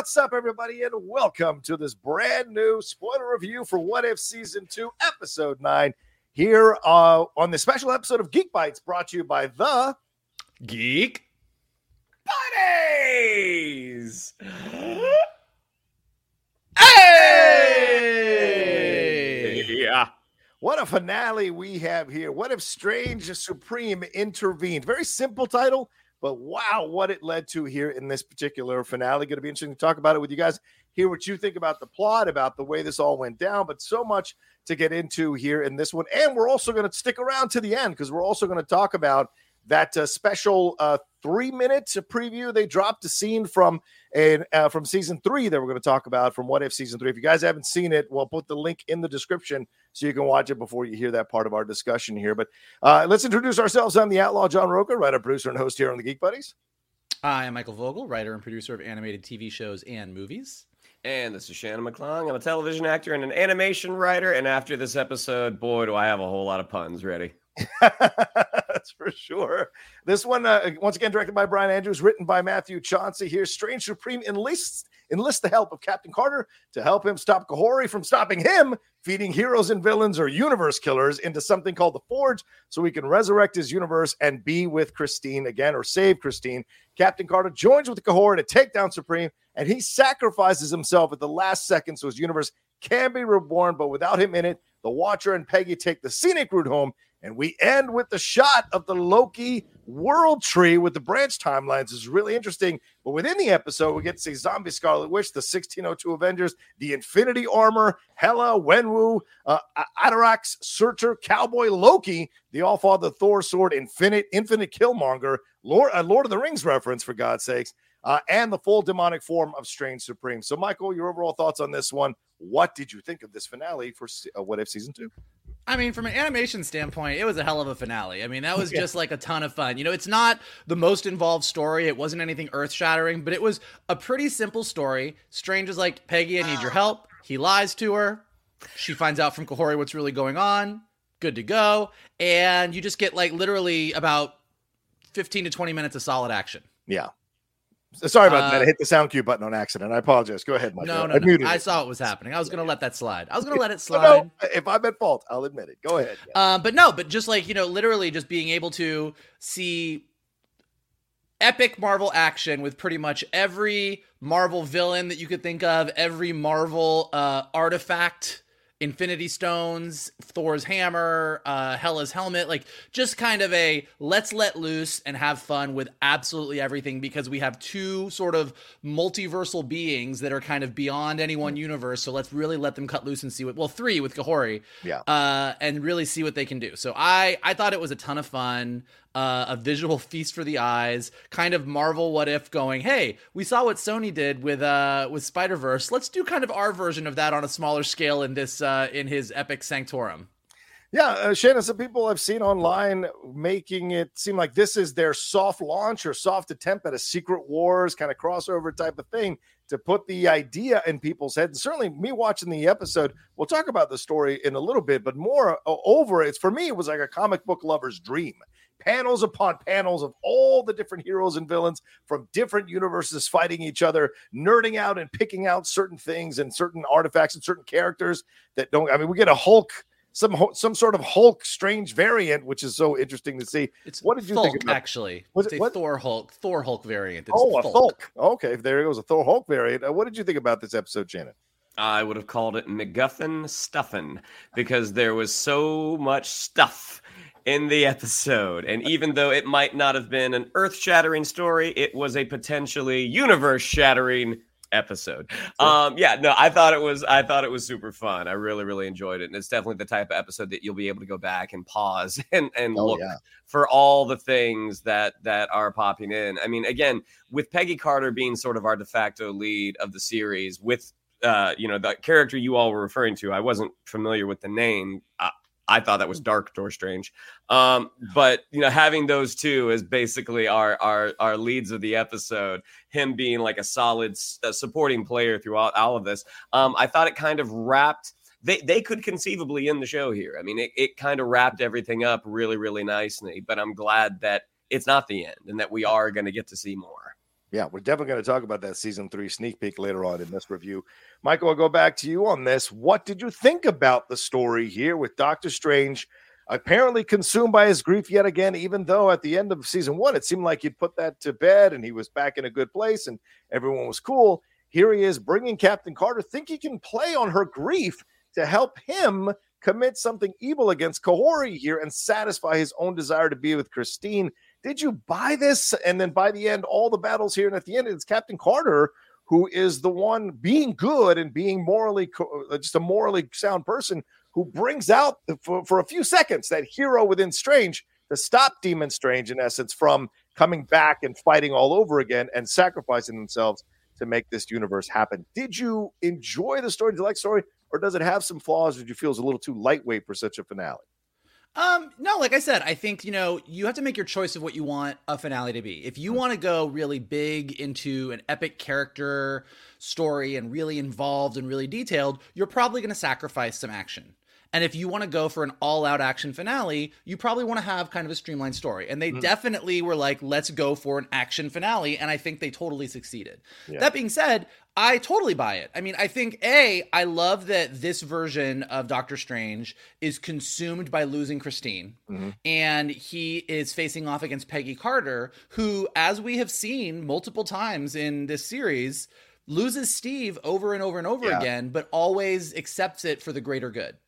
What's up, everybody, and welcome to this brand new spoiler review for What If Season 2, Episode 9, here uh, on the special episode of Geek Bytes brought to you by the Geek Buddies. Hey! Yeah. What a finale we have here. What if Strange Supreme intervened? Very simple title, but wow, what it led to here in this particular finale. Going to be interesting to talk about it with you guys, hear what you think about the plot, about the way this all went down, but so much to get into here in this one. And we're also going to stick around to the end because we're also going to talk about that uh, special uh, three minutes of preview they dropped a scene from and uh, from season three that we're going to talk about from what if season three if you guys haven't seen it we'll put the link in the description so you can watch it before you hear that part of our discussion here but uh, let's introduce ourselves i'm the outlaw john rocha writer producer and host here on the geek buddies I am Michael Vogel, writer and producer of animated TV shows and movies. And this is Shannon McClung. I'm a television actor and an animation writer. And after this episode, boy, do I have a whole lot of puns ready. That's for sure. This one, uh, once again, directed by Brian Andrews, written by Matthew Chauncey. Here, Strange Supreme enlists enlists the help of Captain Carter to help him stop Kahhori from stopping him, feeding heroes and villains or universe killers into something called the Forge, so he can resurrect his universe and be with Christine again or save Christine. Captain Carter joins with Kahhori to take down Supreme, and he sacrifices himself at the last second so his universe can be reborn. But without him in it, the Watcher and Peggy take the scenic route home and we end with the shot of the Loki world tree with the branch timelines is really interesting. But within the episode, we get to see Zombie Scarlet Witch, the 1602 Avengers, the Infinity Armor, Hela, Wenwu, uh, Atarax, Surtur, Cowboy, Loki, the All Father Thor sword, Infinite, Infinite Killmonger, Lord, uh, Lord of the Rings reference for God's sakes, uh, and the full demonic form of Strange Supreme. So, Michael, your overall thoughts on this one? What did you think of this finale for uh, What If Season Two? I mean, from an animation standpoint, it was a hell of a finale. I mean, that was just like a ton of fun. You know, it's not the most involved story. It wasn't anything earth shattering, but it was a pretty simple story. Strange is like, Peggy, I need your help. He lies to her. She finds out from Kahhori what's really going on. Good to go. And you just get like literally about 15 to 20 minutes of solid action. Yeah. Sorry about Uh, that. I hit the sound cue button on accident. I apologize. Go ahead, Michael. No, no, I, no. I it. saw what was happening. I was going to let that slide. I was going to let it No, slide. no, if I'm at fault, I'll admit it. Go ahead. Uh, but no, but just like you know, literally just being able to see epic Marvel action with pretty much every Marvel villain that you could think of, every Marvel uh, artifact, Infinity Stones, Thor's hammer, uh, Hela's helmet, like just kind of a let's let loose and have fun with absolutely everything because we have two sort of multiversal beings that are kind of beyond any one universe. So let's really let them cut loose and see what. Well, three with Kahhori yeah. uh, and really see what they can do. So I I thought it was a ton of fun, uh, a visual feast for the eyes, kind of Marvel what if going, hey, we saw what Sony did with uh with Spider Verse. Let's do kind of our version of that on a smaller scale in this uh, in his epic Sanctorum. Yeah, uh, Shannon, some people I've seen online making it seem like this is their soft launch or soft attempt at a Secret Wars kind of crossover type of thing to put the idea in people's heads. And certainly, me watching the episode, we'll talk about the story in a little bit, but more uh, over it's for me, it was like a comic book lover's dream. Panels upon panels of all the different heroes and villains from different universes fighting each other, nerding out and picking out certain things and certain artifacts and certain characters that don't. I mean, we get a Hulk some some sort of Hulk strange variant, which is so interesting to see. It's What did you Thulk, think about- actually? Was it's it- a what? Thor Hulk, Thor Hulk variant. It's oh, a Hulk. Okay, there it goes a Thor Hulk variant. Uh, what did you think about this episode, Shannon? I would have called it MacGuffin Stuffin because there was so much stuff in the episode. And even though it might not have been an earth shattering story, it was a potentially universe shattering episode. Um, yeah, no, I thought it was I thought it was super fun. I really, really enjoyed it. And it's definitely the type of episode that you'll be able to go back and pause and, and Oh, look yeah. for all the things that that are popping in. I mean, again, with Peggy Carter being sort of our de facto lead of the series, with uh, you know, the character you all were referring to, I wasn't familiar with the name. I, I thought that was Dark Door Strange. Um, but you know, having those two as basically our our our leads of the episode, him being like a solid uh, supporting player throughout all of this, um, I thought it kind of wrapped. They they could conceivably end the show here. I mean, it, it kind of wrapped everything up really really nicely. But I'm glad that it's not the end and that we are going to get to see more. Yeah, we're definitely going to talk about that season three sneak peek later on in this review. Michael, I'll go back to you on this. What did you think about the story here with Doctor Strange apparently consumed by his grief yet again, even though at the end of season one, it seemed like he'd put that to bed and he was back in a good place and everyone was cool. Here he is bringing Captain Carter, think he can play on her grief to help him commit something evil against Kahhori here and satisfy his own desire to be with Christine. Did you buy this? And then by the end, all the battles here, and at the end, it's Captain Carter who is the one being good and being morally uh, just a morally sound person who brings out for, for a few seconds that hero within Strange to stop Demon Strange, in essence, from coming back and fighting all over again and sacrificing themselves to make this universe happen. Did you enjoy the story? Did you like story? Or does it have some flaws? Did you feel it's a little too lightweight for such a finale? Um, no, like I said, I think, you know, you have to make your choice of what you want a finale to be. If you want to go really big into an epic character story and really involved and really detailed, you're probably going to sacrifice some action. And if you want to go for an all out action finale, you probably want to have kind of a streamlined story. And they definitely were like, let's go for an action finale. And I think they totally succeeded. Yeah. That being said, I totally buy it. I mean, I think A, I love that this version of Doctor Strange is consumed by losing Christine. And he is facing off against Peggy Carter, who, as we have seen multiple times in this series, loses Steve over and over and over Yeah. again, but always accepts it for the greater good.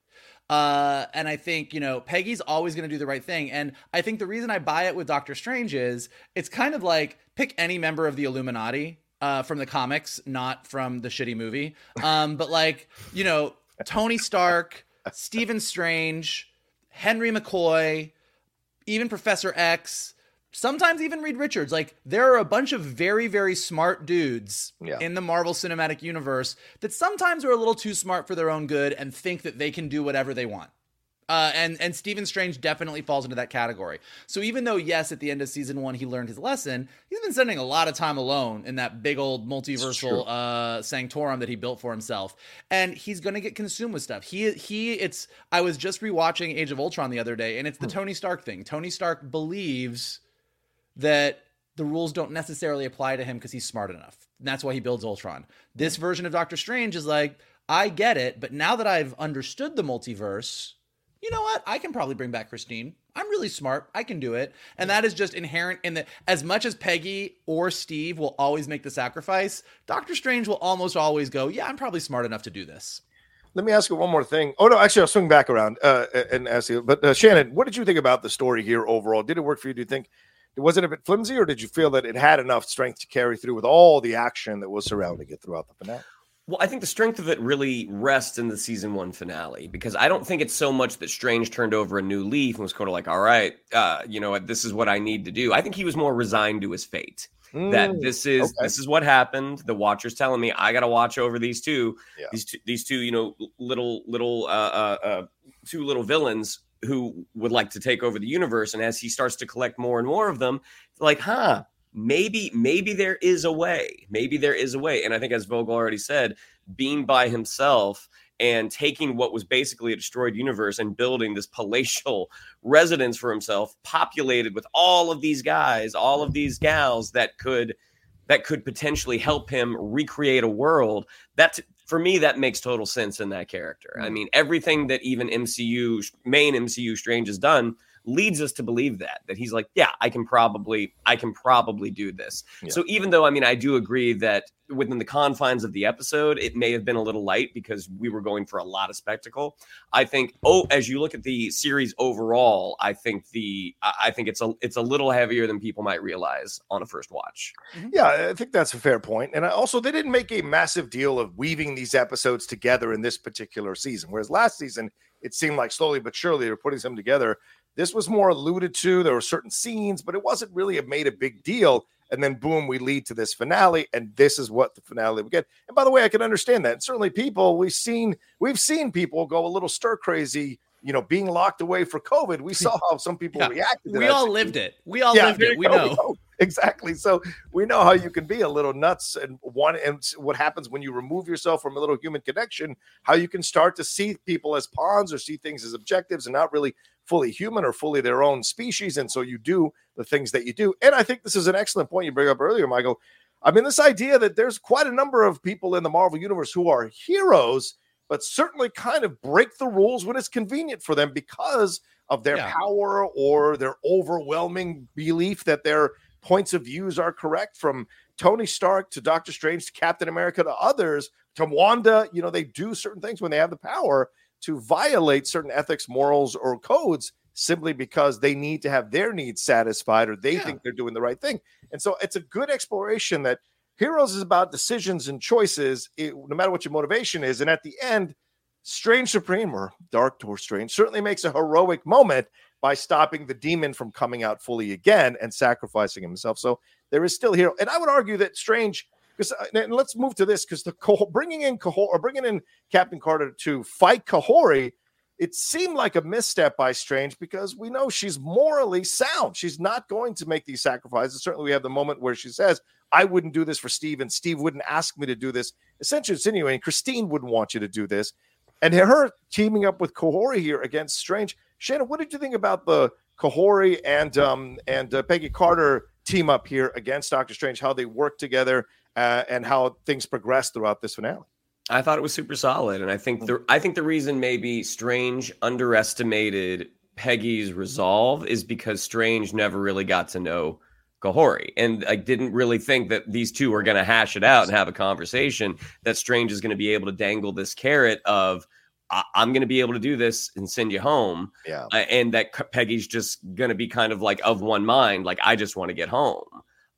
Uh, and I think, you know, Peggy's always going to do the right thing. And I think the reason I buy it with Doctor Strange is it's kind of like pick any member of the Illuminati uh, from the comics, not from the shitty movie. Um, but like, you know, Tony Stark, Stephen Strange, Henry McCoy, even Professor X, sometimes even Reed Richards. Like there are a bunch of very, very smart dudes Yeah. in the Marvel Cinematic Universe that sometimes are a little too smart for their own good and think that they can do whatever they want. Uh, and and Stephen Strange definitely falls into that category. So even though yes, at the end of season one he learned his lesson, he's been spending a lot of time alone in that big old multiversal uh, sanctorum that he built for himself, and he's gonna get consumed with stuff. He he. It's I was just rewatching Age of Ultron the other day, and it's the Tony Stark thing. Tony Stark believes that the rules don't necessarily apply to him because he's smart enough. And that's why he builds Ultron. This version of Doctor Strange is like, I get it, but now that I've understood the multiverse, you know what? I can probably bring back Christine. I'm really smart. I can do it. And that is just inherent in the as much as Peggy or Steve will always make the sacrifice, Doctor Strange will almost always go, Yeah, I'm probably smart enough to do this. Let me ask you one more thing. Oh no, actually, I'll swing back around uh, and ask you. But uh, Shannon, what did you think about the story here overall? Did it work for you? Do you think it was it a bit flimsy, or did you feel that it had enough strength to carry through with all the action that was surrounding it throughout the finale? Well, I think the strength of it really rests in the season one finale because I don't think it's so much that Strange turned over a new leaf and was kind of like, all right, uh, you know what, this is what I need to do. I think he was more resigned to his fate. That Mm, this is okay. this is what happened. The Watcher's telling me I got to watch over these two, Yeah. these two, these two, you know, little little uh, uh, uh, two little villains who would like to take over the universe. And as he starts to collect more and more of them, like, huh, maybe maybe there is a way maybe there is a way and i think as vogel already said being by himself and taking what was basically a destroyed universe and building this palatial residence for himself populated with all of these guys all of these gals that could that could potentially help him recreate a world that for me that makes total sense in that character i Mm. mean everything that even mcu main mcu strange has done leads us to believe that that he's like, yeah, I can probably I can probably do this. Yeah. So even though I mean I do agree that within the confines of the episode, it may have been a little light because we were going for a lot of spectacle. I think oh, as you look at the series overall, I think the I I think it's a it's a little heavier than people might realize on a first watch. Mm-hmm. Yeah, I think that's a fair point. And I also, they didn't make a massive deal of weaving these episodes together in this particular season. Whereas last season, it seemed like slowly but surely they were putting them together. This was more alluded to. There were certain scenes, but it wasn't really a, made a big deal. And then, boom, we lead to this finale, and this is what the finale we get. And by the way, I can understand that. And certainly, people we've seen we've seen people go a little stir crazy. You know, being locked away for COVID. We saw how some people Yeah. reacted. To We all lived it. We all Yeah, lived it. We know. exactly. So we know how you can be a little nuts and one and what happens when you remove yourself from a little human connection, how you can start to see people as pawns or see things as objectives and not really fully human or fully their own species. And so you do the things that you do. And I think this is an excellent point you bring up earlier, Michael. I mean, this idea that there's quite a number of people in the Marvel universe who are heroes, but certainly kind of break the rules when it's convenient for them because of their Yeah. power or their overwhelming belief that their points of views are correct from Tony Stark to Doctor Strange to Captain America to others to Wanda, you know, they do certain things when they have the power to violate certain ethics, morals, or codes simply because they need to have their needs satisfied or they Yeah. think they're doing the right thing. And so it's a good exploration that Heroes is about decisions and choices, it- no matter what your motivation is. And at the end, Strange Supreme or Dark or Strange certainly makes a heroic moment by stopping the demon from coming out fully again and sacrificing himself. So there is still hero. And I would argue that Strange, because uh, and let's move to this because the bringing in Kahhori or bringing in Captain Carter to fight Kahhori, it seemed like a misstep by Strange because we know she's morally sound. She's not going to make these sacrifices. Certainly, we have the moment where she says, I wouldn't do this for Steve, and Steve wouldn't ask me to do this. Essentially, insinuating Christine wouldn't want you to do this. And her teaming up with Kahhori here against Strange. Shannon, what did you think about the Kahhori and um and uh, Peggy Carter team up here against Doctor Strange? How they worked together uh, and how things progressed throughout this finale? I thought it was super solid, and I think the I think the reason maybe Strange underestimated Peggy's resolve is because Strange never really got to know Kahhori, and I didn't really think that these two were going to hash it out and have a conversation. That Strange is going to be able to dangle this carrot of I- I'm going to be able to do this and send you home, Yeah. uh, and that Peggy's just going to be kind of like of one mind, like I just want to get home.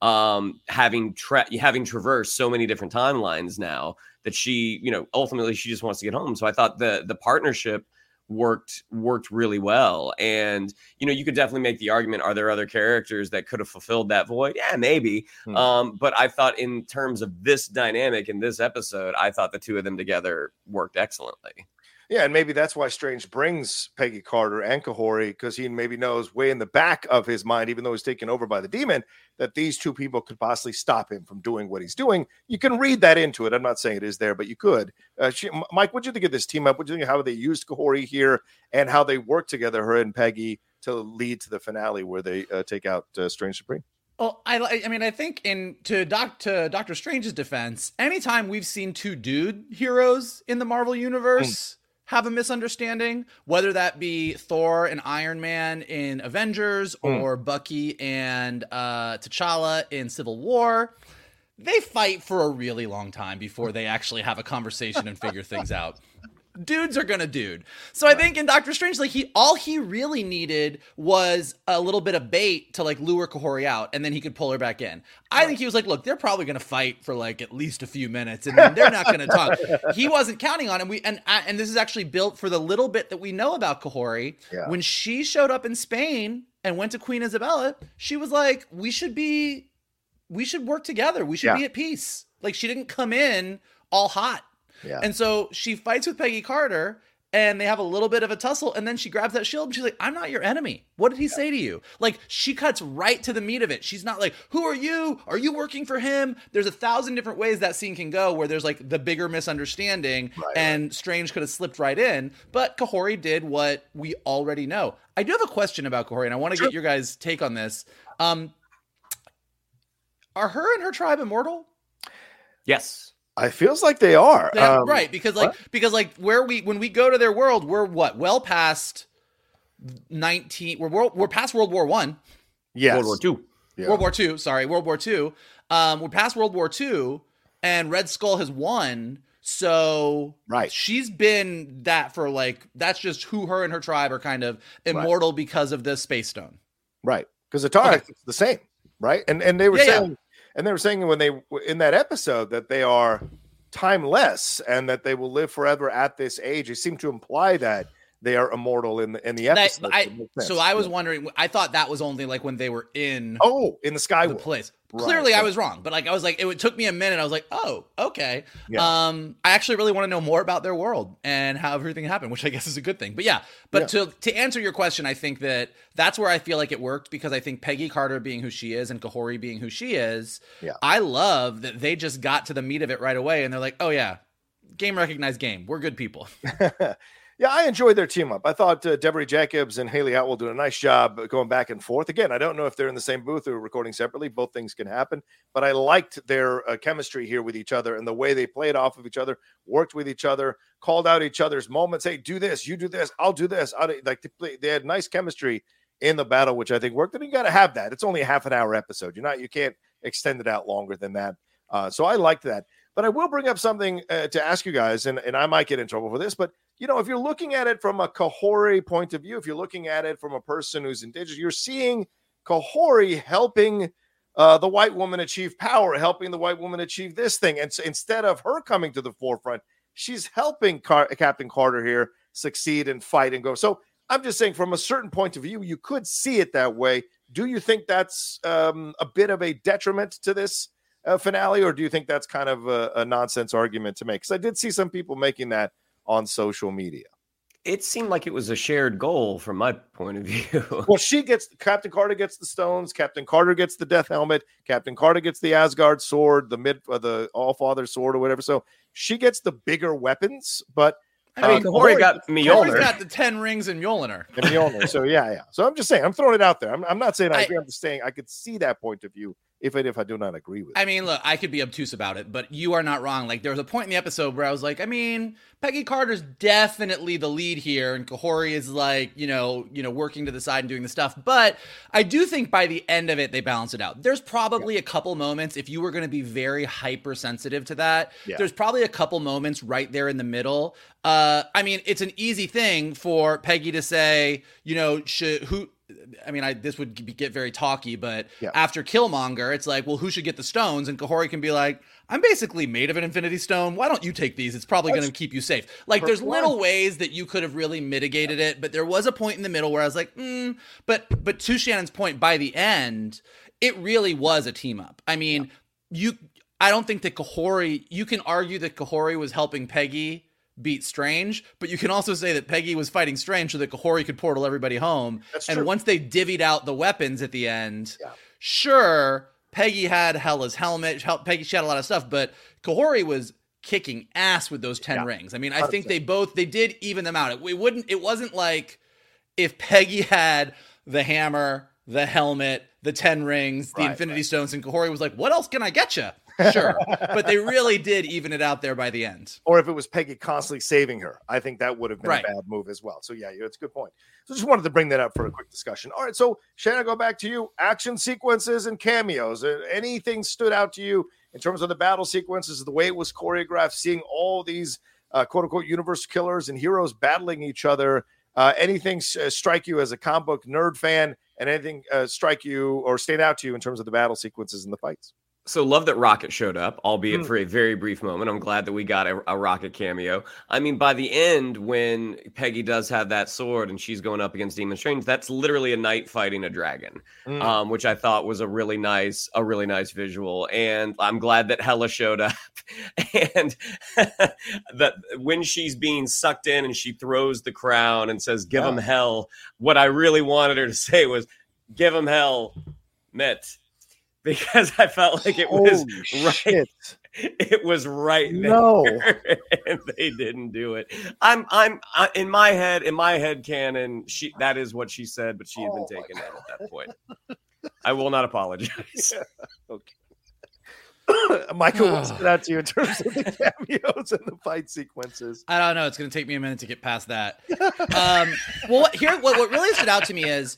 Um, having tra- having traversed so many different timelines now that she, you know, ultimately she just wants to get home. So I thought the the partnership worked worked really well, and you know, you could definitely make the argument: Are there other characters that could have fulfilled that void? Yeah, maybe. Hmm. Um, but I thought in terms of this dynamic in this episode, I thought the two of them together worked excellently. Yeah, and maybe that's why Strange brings Peggy Carter and Kahhori because he maybe knows way in the back of his mind, even though he's taken over by the demon, that these two people could possibly stop him from doing what he's doing. You can read that into it. I'm not saying it is there, but you could. Uh, she, Mike, what do you think of this team up? What do you think how they used Kahhori here and how they work together, her and Peggy, to lead to the finale where they uh, take out uh, Strange Supreme? Well, I I mean I think in to doc to Doctor Strange's defense, anytime we've seen two dude heroes in the Marvel universe have a misunderstanding, whether that be Thor and Iron Man in Avengers Mm. or Bucky and uh, T'Challa in Civil War, they fight for a really long time before they actually have a conversation and figure things out. Dudes are gonna dude. So I think in Doctor Strange, like he all he really needed was a little bit of bait to like lure Kahhori out, and then he could pull her back in. I think he was like, look, they're probably gonna fight for like at least a few minutes, and then they're not gonna talk. he wasn't counting on it. We and I- and this is actually built for the little bit that we know about Kahhori. Yeah. When she showed up in Spain and went to Queen Isabella, she was like, we should be, we should work together. We should Yeah. be at peace. Like she didn't come in all hot. Yeah. And so she fights with Peggy Carter and they have a little bit of a tussle and then she grabs that shield and she's like, I'm not your enemy. What did he say to you? Like she cuts right to the meat of it. She's not like, Who are you? Are you working for him? There's a thousand different ways that scene can go where there's like the bigger misunderstanding Right, and Strange could have slipped right in. But Kahhori did what we already know. I do have a question about Kahhori and I want to Sure. get your guys' take on this. Um are her and her tribe immortal? Yes. I feels like they are. Yeah, Um, right, because like because like where we when we go to their world, we're what well past 19 we're world, we're past World War 1. Yes. World War Two. Yeah. World War Two. sorry, World War Two. Um, we're past World War Two, and Red Skull has won. So Right. she's been that for like that's just who her and her tribe are kind of immortal because of the space stone. Right. Because the Tarek Okay. is the same, right? And and they were Yeah, yeah. And they were saying when they in that episode that they are timeless and that they will live forever at this age. It seemed to imply that they are immortal in the in the episode. I- so I was Yeah. wondering. I thought that was only like when they were in Oh, in the sky the place. Right, Clearly, I was wrong, but like I was like, it took me a minute. I was like, oh, okay. Yeah. Um, I actually really want to know more about their world and how everything happened, which I guess is a good thing. But yeah, but to to answer your question, I think that that's where I feel like it worked because I think Peggy Carter being who she is and Kahhori being who she is, Yeah. I love that they just got to the meat of it right away, and they're like, oh yeah, game recognized game. We're good people. yeah, I enjoyed their team up. I thought uh, Devery Jacobs and Hayley Atwell did a nice job going back and forth. Again, I don't know if they're in the same booth or recording separately. Both things can happen, but I liked their uh, chemistry here with each other and the way they played off of each other, worked with each other, called out each other's moments. Hey, do this, you do this, I'll do this. I'll do, like they, play, they had nice chemistry in the battle, which I think worked. And you got to have that. It's only a half an hour episode. You're not, you can't extend it out longer than that. Uh, so I liked that. But I will bring up something uh, to ask you guys, and, and I might get in trouble for this, but you know, if you're looking at it from a Kahhori point of view, if you're looking at it from a person who's indigenous, you're seeing Kahhori helping uh, the white woman achieve power, helping the white woman achieve this thing. And so instead of her coming to the forefront, she's helping Car- Captain Carter here succeed and fight and go. So I'm just saying, from a certain point of view, you could see it that way. Do you think that's um, a bit of a detriment to this uh, finale, or do you think that's kind of a, a nonsense argument to make? Because I did see some people making that on social media. It seemed like it was a shared goal from my point of view. Well, she gets Captain Carter gets the stones. Captain Carter gets the death helmet. Captain Carter gets the Asgard sword, the mid, uh, the All Father sword, or whatever. So she gets the bigger weapons, but I mean, uh, Corey got Kahhori's Mjolnir. got the ten rings and Mjolnir. and Mjolnir. So yeah, yeah. So I'm just saying, I'm throwing it out there. I'm, I'm not saying I, I- agree. I'm just saying I could see that point of view, if it, if I do not agree with. it. I mean, look, I could be obtuse about it, but you are not wrong. Like, there was a point in the episode where I was like, I mean, Peggy Carter's definitely the lead here, and Kahhori is like, you know, you know, working to the side and doing the stuff. But I do think by the end of it, they balance it out. There's probably a couple moments if you were going to be very hypersensitive to that. Yeah. There's probably a couple moments right there in the middle. Uh, I mean, it's an easy thing for Peggy to say, you know, should who. I mean, I this would be, get very talky, but Yeah. after Killmonger, it's like, well, who should get the stones? And Kahhori can be like, I'm basically made of an Infinity Stone. Why don't you take these? It's probably going to keep you safe. Like, there's one- little ways that you could have really mitigated it, but there was a point in the middle where I was like, mm. but but to Shannon's point, by the end, it really was a team up. I mean, you, I don't think that Kahhori. You can argue that Kahhori was helping Peggy beat Strange, but you can also say that Peggy was fighting Strange so that Kahhori could portal everybody home. That's and true. once they divvied out the weapons at the end, Yeah. sure, Peggy had Hela's helmet. Hel- Peggy she had a lot of stuff, but Kahhori was kicking ass with those 10 Yeah. rings. I mean, I think 100%. they both they did even them out. It, it wouldn't it wasn't like if Peggy had the hammer, the helmet, the 10 rings, the Right, infinity right. stones and Kahhori was like, "What else can I get you?" Sure. but they really did even it out there by the end. or if it was Peggy constantly saving her, I think that would have been Right. a bad move as well. So yeah, it's a good point. So just wanted to bring that up for a quick discussion. All right, so Shannon, go back to you. Action sequences and cameos. Uh, Anything stood out to you in terms of the battle sequences, the way it was choreographed, seeing all these uh, quote unquote universe killers and heroes battling each other? Uh, anything uh, strike you as a comic book nerd fan, and anything uh, strike you or stand out to you in terms of the battle sequences and the fights? So love that Rocket showed up, albeit Mm. for a very brief moment. I'm glad that we got a, a Rocket cameo. I mean, by the end, when Peggy does have that sword and she's going up against Demon Strange, that's literally a knight fighting a dragon, Mm. um, which I thought was a really nice, a really nice visual. And I'm glad that Hela showed up, and that when she's being sucked in and she throws the crown and says, "Give Yeah. him hell," what I really wanted her to say was, "Give him hell, Mitt." Because I felt like it was right shit. it was right there, No. and they didn't do it. I'm, I'm, I, in my head, in my head canon, she that is what she said, but she had been Oh my taken out at that point. I will not apologize. Okay. Michael, what stood out to you in terms of the cameos and the fight sequences? I don't know. It's going to take me a minute to get past that. Um, well, what, here, what, what really stood out to me is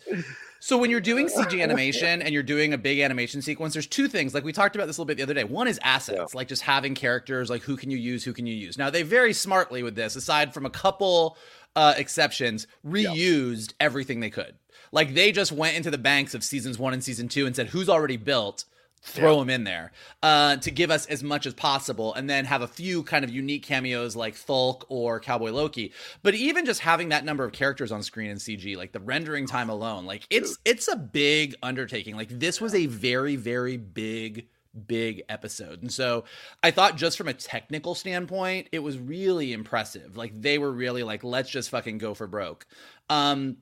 so when you're doing CG animation and you're doing a big animation sequence, there's two things. Like we talked about this a little bit the other day. One is assets, yeah. like just having characters, like who can you use, who can you use. Now they very smartly with this, aside from a couple uh, exceptions, reused yeah. everything they could. Like they just went into the banks of seasons one and season two and said, who's already built throw yeah. them in there uh, to give us as much as possible and then have a few kind of unique cameos like Thulk or Cowboy Loki. But even just having that number of characters on screen in CG, like the rendering time alone, like it's it's a big undertaking. Like this was a very, very big big episode. And so I thought just from a technical standpoint, it was really impressive. Like they were really like, let's just fucking go for broke. Um,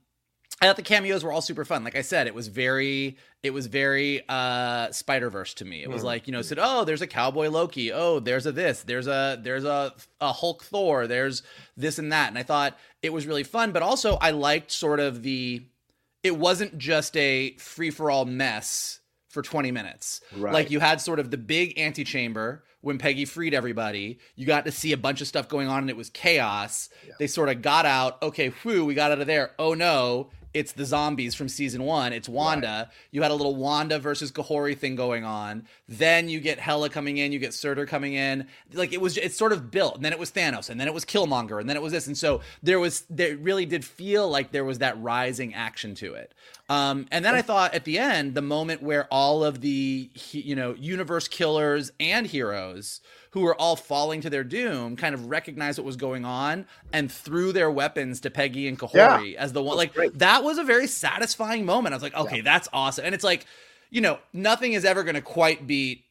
I thought the cameos were all super fun. Like I said, it was very, it was very uh Spider Verse to me. It was mm. like you know, said, oh, there's a cowboy Loki. Oh, there's a this. There's a there's a a Hulk Thor. There's this and that. And I thought it was really fun. But also, I liked sort of the. It wasn't just a free for all mess for 20 minutes. Right. Like you had sort of the big antechamber when Peggy freed everybody. You got to see a bunch of stuff going on and it was chaos. Yeah. They sort of got out. Okay, whew, we got out of there. Oh no, it's the zombies from season one. It's Wanda. Right. You had a little Wanda versus Kahhori thing going on. Then you get Hela coming in. You get Surtur coming in. Like it was, it's sort of built. And then it was Thanos, and then it was Killmonger, and then it was this. And so there was, there really did feel like there was that rising action to it. Um, and then I thought at the end, the moment where all of the, you know, universe killers and heroes who were all falling to their doom kind of recognized what was going on and threw their weapons to Peggy and Kahhori yeah. as the one. Like great. that was a very satisfying moment. I was like, okay, yeah. that's awesome. And it's like, you know, nothing is ever going to quite beat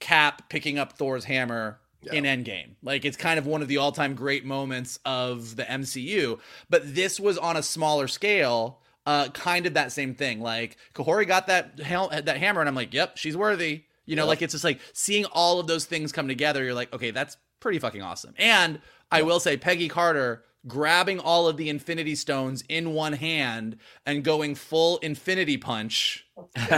Cap picking up Thor's hammer yeah. in Endgame. Like it's kind of one of the all-time great moments of the MCU. But this was on a smaller scale. Uh, kind of that same thing. Like Kahhori got that hel- that hammer, and I'm like, yep, she's worthy. You know, yep. like it's just like seeing all of those things come together. You're like, okay, that's pretty fucking awesome. And I will say, Peggy Carter grabbing all of the Infinity Stones in one hand and going full Infinity Punch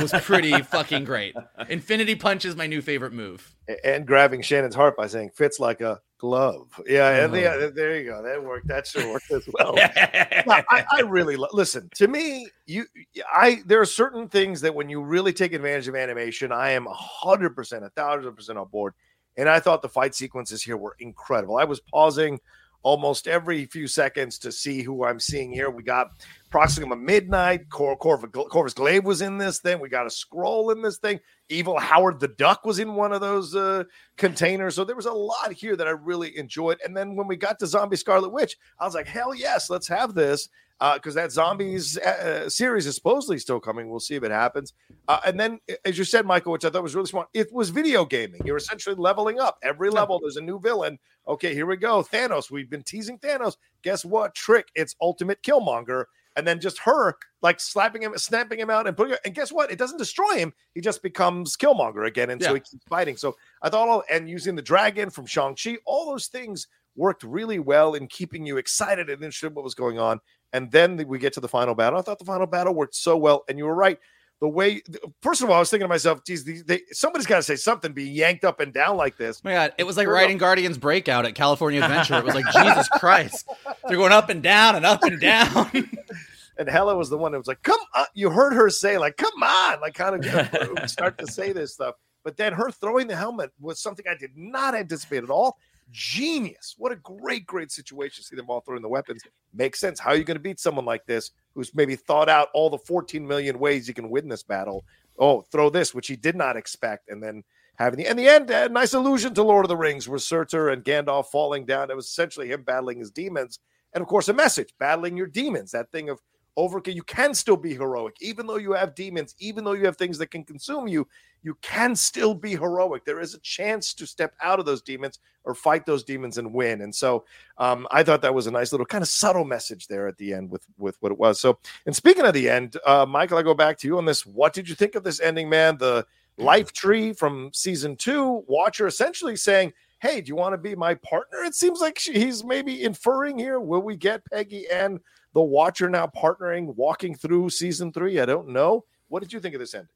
was pretty fucking great. Infinity Punch is my new favorite move. And grabbing Shannon's heart by saying, fits like a glove. Yeah, and yeah, uh-huh. there you go. That worked. That sure worked as well. I, I, really lo- listen to me. You, I there are certain things that when you really take advantage of animation, I am hundred percent, a thousand percent on board. And I thought the fight sequences here were incredible. I was pausing almost every few seconds to see who I'm seeing here. We got Proxima Midnight, Cor- Cor- Corvus Glaive was in this thing. We got a Skrull in this thing. Evil Howard the Duck was in one of those uh, containers. So there was a lot here that I really enjoyed. And then when we got to Zombie Scarlet Witch, I was like, hell yes, let's have this because uh, that zombies uh, uh, series is supposedly still coming. We'll see if it happens. Uh, and then, as you said, Michael, which I thought was really smart, it was video gaming. You're essentially leveling up. Every level, there's a new villain. Okay, here we go. Thanos. We've been teasing Thanos. Guess what? Trick. It's ultimate Killmonger. And then just her like slapping him, snapping him out, and putting. And guess what? It doesn't destroy him. He just becomes Killmonger again, and yeah. so he keeps fighting. So I thought all and using the dragon from Shang Chi, all those things worked really well in keeping you excited and interested in what was going on. And then we get to the final battle. I thought the final battle worked so well. And you were right. The way, first of all, I was thinking to myself, geez, they, they, somebody's got to say something, be yanked up and down like this. Oh my God, it was like riding Guardians Breakout at California Adventure. It was like, Jesus Christ. They're going up and down and up and down. and Hela was the one that was like, come on. You heard her say, like, come on, like, kind of start to say this stuff. But then her throwing the helmet was something I did not anticipate at all genius. What a great, great situation. See them all throwing the weapons. Makes sense. How are you going to beat someone like this who's maybe thought out all the 14 million ways you can win this battle? Oh, throw this, which he did not expect. And then having the, in the end, a nice allusion to Lord of the Rings where Surtur and Gandalf falling down. It was essentially him battling his demons. And of course, a message battling your demons, that thing of over you can still be heroic. Even though you have demons even though you have things that can consume you you can still be heroic. There is a chance to step out of those demons or fight those demons and win. And so um, i thought that was a nice little kind of subtle message there at the end with with what it was. So and speaking of the end uh, michael i go back to you on this. What did you think of this ending man? The life tree from season two watcher essentially saying hey do you want to be my partner? It seems like she, he's maybe inferring here will we get peggy and the Watcher now partnering, walking through season three? I don't know. What did you think of this ending?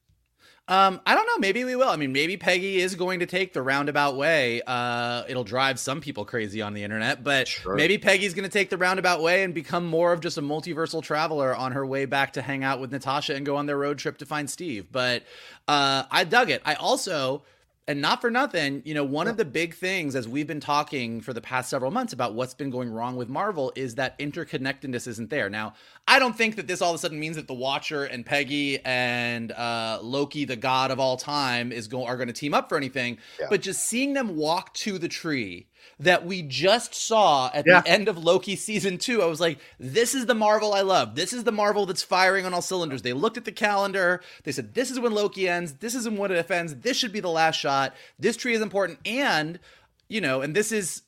Um, I don't know. Maybe we will. I mean, maybe Peggy is going to take the roundabout way. Uh, it'll drive some people crazy on the internet, but Sure. maybe Peggy's going to take the roundabout way and become more of just a multiversal traveler on her way back to hang out with Natasha and go on their road trip to find Steve. But uh, I dug it. I also and not for nothing, you know, one of the big things as we've been talking for the past several months about what's been going wrong with Marvel is that interconnectedness isn't there. Now, I don't think that this all of a sudden means that the Watcher and Peggy and uh, Loki, the god of all time, is going are going to team up for anything. Yeah. But just seeing them walk to the tree that we just saw at Yeah. the end of Loki season two, I was like, this is the Marvel I love. This is the Marvel that's firing on all cylinders. They looked at the calendar. They said, this is when Loki ends. This is when it ends. This should be the last shot. This tree is important. And, you know, and this is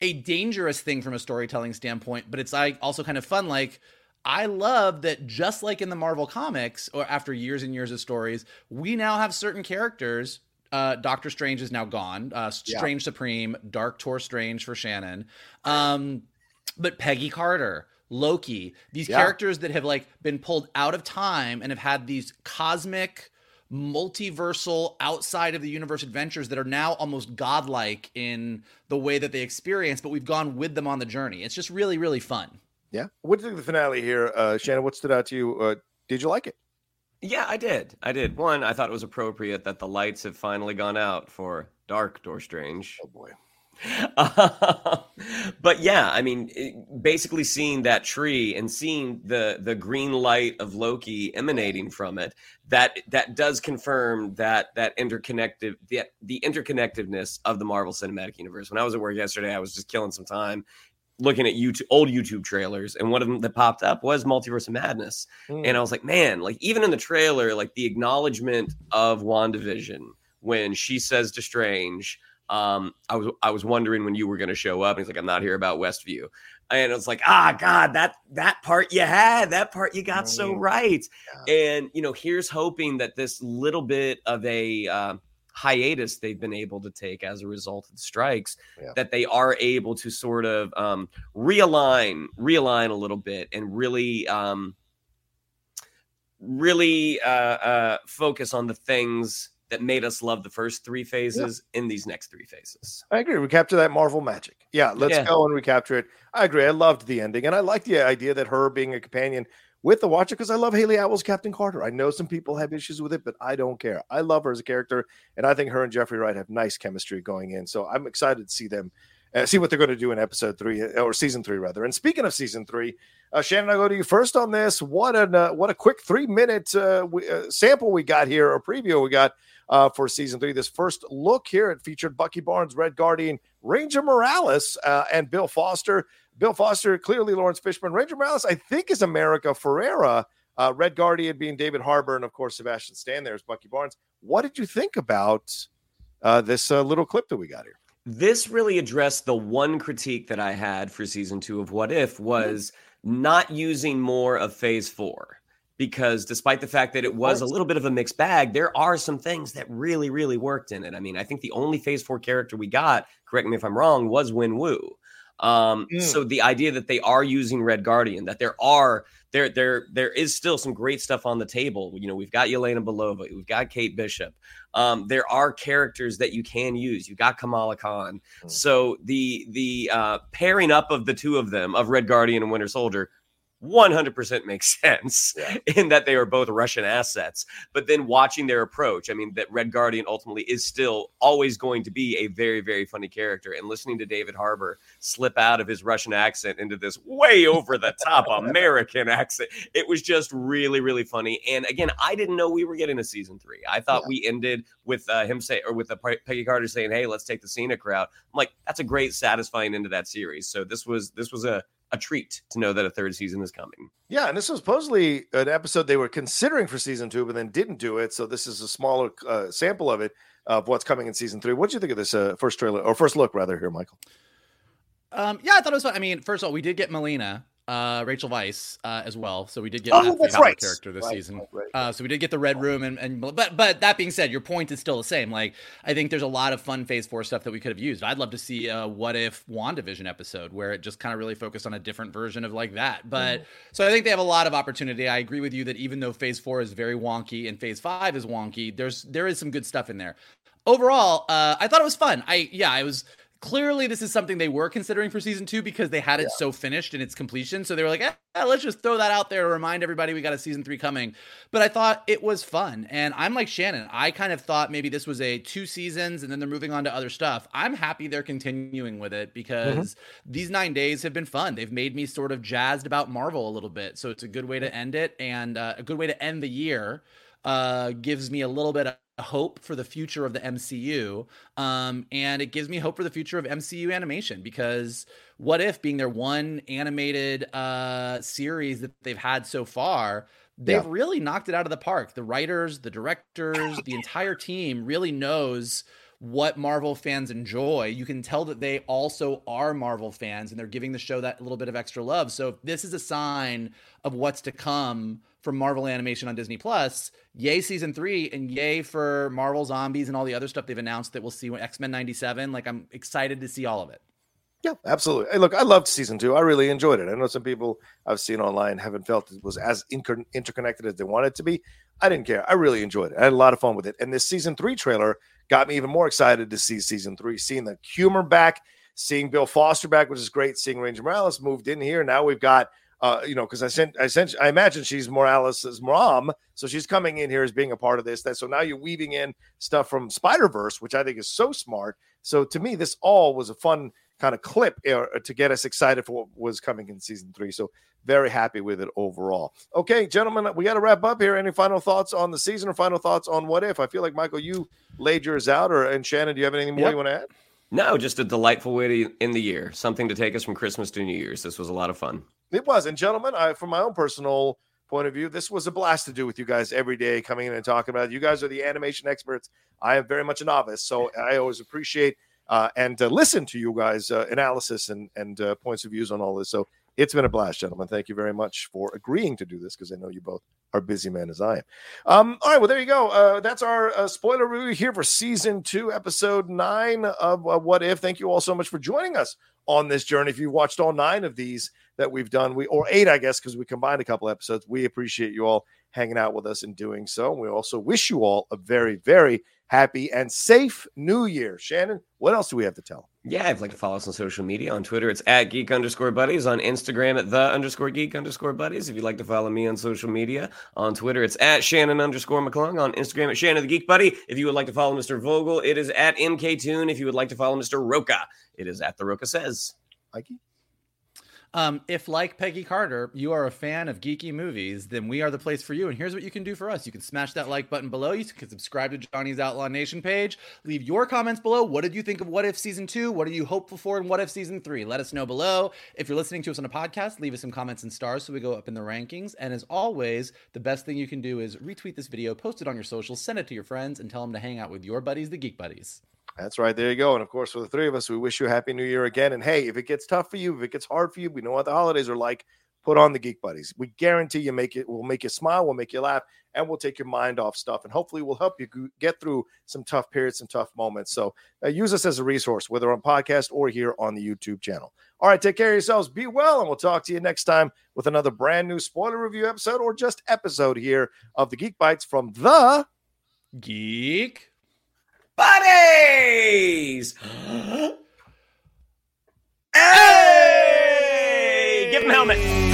a dangerous thing from a storytelling standpoint, but it's like also kind of fun. Like, I love that just like in the Marvel comics, or after years and years of stories, we now have certain characters. Uh, Doctor Strange is now gone. Uh, Yeah. Strange Supreme, Dark Tour Strange for Shannon. Um, but Peggy Carter, Loki, these Yeah. characters that have like been pulled out of time and have had these cosmic multiversal outside of the universe adventures that are now almost godlike in the way that they experience but we've gone with them on the journey it's just really really fun Yeah. What do you think of the finale here, uh, Shannon? What stood out to you? Uh, did you like it? Yeah, I did. I did. One, I thought it was appropriate that the lights have finally gone out for Dark Door Strange. Oh boy. but yeah, I mean, it- basically seeing that tree and seeing the the green light of Loki emanating from it, that that does confirm that that interconnected the the interconnectedness of the Marvel Cinematic Universe. When I was at work yesterday, I was just killing some time looking at YouTube old YouTube trailers, and one of them that popped up was Multiverse of Madness. Mm. And I was like, man, like even in the trailer, like the acknowledgement of WandaVision when she says to Strange, um, I was I was wondering when you were gonna show up. And he's like, I'm not here about Westview. And it's like, ah, God, that that part you had, that part you got so right. And you know, here's hoping that this little bit of a uh, hiatus they've been able to take as a result of the strikes, Yeah. that they are able to sort of um, realign, realign a little bit, and really, um, really uh, uh, focus on the things that made us love the first three phases in these next three phases. I agree. Recapture that Marvel magic. Yeah, let's Yeah. go and recapture it. I agree. I loved the ending, and I like the idea that her being a companion with the Watcher because I love Hayley Atwell's Captain Carter. I know some people have issues with it, but I don't care. I love her as a character, and I think her and Jeffrey Wright have nice chemistry going in. So I'm excited to see them. Uh, see what they're going to do in episode three uh, or season three rather. And speaking of season three, uh, Shannon, I go to you first on this. What an uh, what a quick three minute uh, we, uh, sample we got here, or preview we got uh, for season three. This first look here, it featured Bucky Barnes, Red Guardian, Ranger Morales, uh, and Bill Foster. Bill Foster, clearly Laurence Fishburne. Ranger Morales, I think, is America Ferrera. Uh, Red Guardian being David Harbour, and of course Sebastian Stan. There's Bucky Barnes. What did you think about uh, this uh, little clip that we got here? This really addressed the one critique that I had for season two of What If was not using more of phase four. Because despite the fact that it was a little bit of a mixed bag, there are some things that really, really worked in it. I mean, I think the only phase four character we got, correct me if I'm wrong, was Wenwu. Um, Mm. so the idea that they are using Red Guardian, that there are there there there is still some great stuff on the table. You know, we've got Yelena Belova, we've got Kate Bishop. Um, there are characters that you can use. You've got Kamala Khan. Mm. So the the uh, pairing up of the two of them, of Red Guardian and Winter Soldier, 100% makes sense Yeah. in that they are both Russian assets. But then watching their approach, I mean, that Red Guardian ultimately is still always going to be a very, very funny character. And listening to David Harbour slip out of his Russian accent into this way over the top American accent, it was just really, really funny. And again, I didn't know we were getting a season three. I thought Yeah. we ended with uh, him say, or with the Peggy Carter saying, "Hey, let's take the scenic route." I'm like, that's a great, satisfying end to that series. So this was this was a a treat to know that a third season is coming. Yeah, and this was supposedly an episode they were considering for season two, but then didn't do it. So this is a smaller uh, sample of it of what's coming in season three. What do you think of this uh, first trailer or first look rather here, Michael? Um, yeah, I thought it was fun. I mean, first of all, we did get Melina. Uh, Rachel Weisz uh, as well. So we did get Oh, that that's right. character this Right, season. right, right. Uh, so we did get the Red Room, and, and but but that being said, your point is still the same. Like I think there's a lot of fun Phase Four stuff that we could have used. I'd love to see a What If Wandavision episode where it just kind of really focused on a different version of like that. But Mm-hmm. so I think they have a lot of opportunity. I agree with you that even though Phase Four is very wonky and Phase Five is wonky, there's there is some good stuff in there. Overall, uh, I thought it was fun. I yeah, I was clearly this is something they were considering for season two because they had it so finished in its completion. So they were like, eh, let's just throw that out there to remind everybody we got a season three coming. But I thought it was fun. And I'm like Shannon. I kind of thought maybe this was a two seasons and then they're moving on to other stuff. I'm happy they're continuing with it because these nine days have been fun. They've made me sort of jazzed about Marvel a little bit. So it's a good way to end it and uh, a good way to end the year. Uh, gives me a little bit of hope for the future of the MCU. Um, and it gives me hope for the future of MCU animation because what if being their one animated uh, series that they've had so far, they've Yeah. really knocked it out of the park. The writers, the directors, the entire team really knows what Marvel fans enjoy. You can tell that they also are Marvel fans and they're giving the show that little bit of extra love. So if this is a sign of what's to come from Marvel animation on Disney Plus, yay season 3 and yay for Marvel Zombies and all the other stuff they've announced that we'll see when X-Men 97. Like I'm excited to see all of it. Yeah, absolutely. Hey, look, I loved season two. I really enjoyed it. I know some people I've seen online haven't felt it was as inter- interconnected as they wanted to be. I didn't care. I really enjoyed it. I had a lot of fun with it. And this season three trailer got me even more excited to see season three, seeing the humor back, seeing Bill Foster back, which is great. Seeing Ranger Morales moved in here. Now we've got, uh, you know, because I sent, I sent, I imagine she's Morales' mom, so she's coming in here as being a part of this. That so now you're weaving in stuff from Spider Verse, which I think is so smart. So to me, this all was a fun kind of clip uh, to get us excited for what was coming in season three. So very happy with it overall. Okay, gentlemen, we got to wrap up here. Any final thoughts on the season or final thoughts on what if? I feel like Michael, you laid yours out, or and Shannon, do you have anything more Yep. you want to add? No, just a delightful way to end the year. Something to take us from Christmas to New Year's. This was a lot of fun. It was, and gentlemen, I, from my own personal point of view, this was a blast to do with you guys every day, coming in and talking about it. You guys are the animation experts. I am very much a novice, so I always appreciate uh, and uh, listen to you guys' uh, analysis and and uh, points of views on all this. So it's been a blast, gentlemen. Thank you very much for agreeing to do this because I know you both are busy men as I am. Um, all right, well there you go. Uh, that's our uh, spoiler review here for season two, episode nine of uh, What If. Thank you all so much for joining us on this journey. If you watched all nine of these that we've done, we or eight, I guess, because we combined a couple episodes. We appreciate you all hanging out with us and doing so. We also wish you all a very, very happy and safe new year. Shannon, what else do we have to tell? Yeah, if you'd like to follow us on social media, on Twitter, it's at geek underscore buddies. On Instagram, at the underscore geek underscore buddies. If you'd like to follow me on social media, on Twitter, it's at Shannon underscore McClung. On Instagram, at Shannon the Geek Buddy. If you would like to follow Mr. Vogel, it is at MKToon. If you would like to follow Mr. Rocha, it is at the Rocha Says. Mikey? Um, if like Peggy Carter, you are a fan of geeky movies, then we are the place for you. And here's what you can do for us: you can smash that like button below. You can subscribe to Johnny's Outlaw Nation page. Leave your comments below. What did you think of What If season two? What are you hopeful for in What If season three? Let us know below. If you're listening to us on a podcast, leave us some comments and stars so we go up in the rankings. And as always, the best thing you can do is retweet this video, post it on your socials, send it to your friends, and tell them to hang out with your buddies, the Geek Buddies. That's right. There you go. And of course, for the three of us, we wish you a happy new year again. And hey, if it gets tough for you, if it gets hard for you, we know what the holidays are like. Put on the Geek Buddies. We guarantee you make it. We'll make you smile. We'll make you laugh, and we'll take your mind off stuff. And hopefully, we'll help you get through some tough periods, some tough moments. So uh, use us as a resource, whether on podcast or here on the YouTube channel. All right, take care of yourselves. Be well, and we'll talk to you next time with another brand new spoiler review episode or just episode here of the Geek Bytes from the. Geek. Buddies! hey! Give him helmet.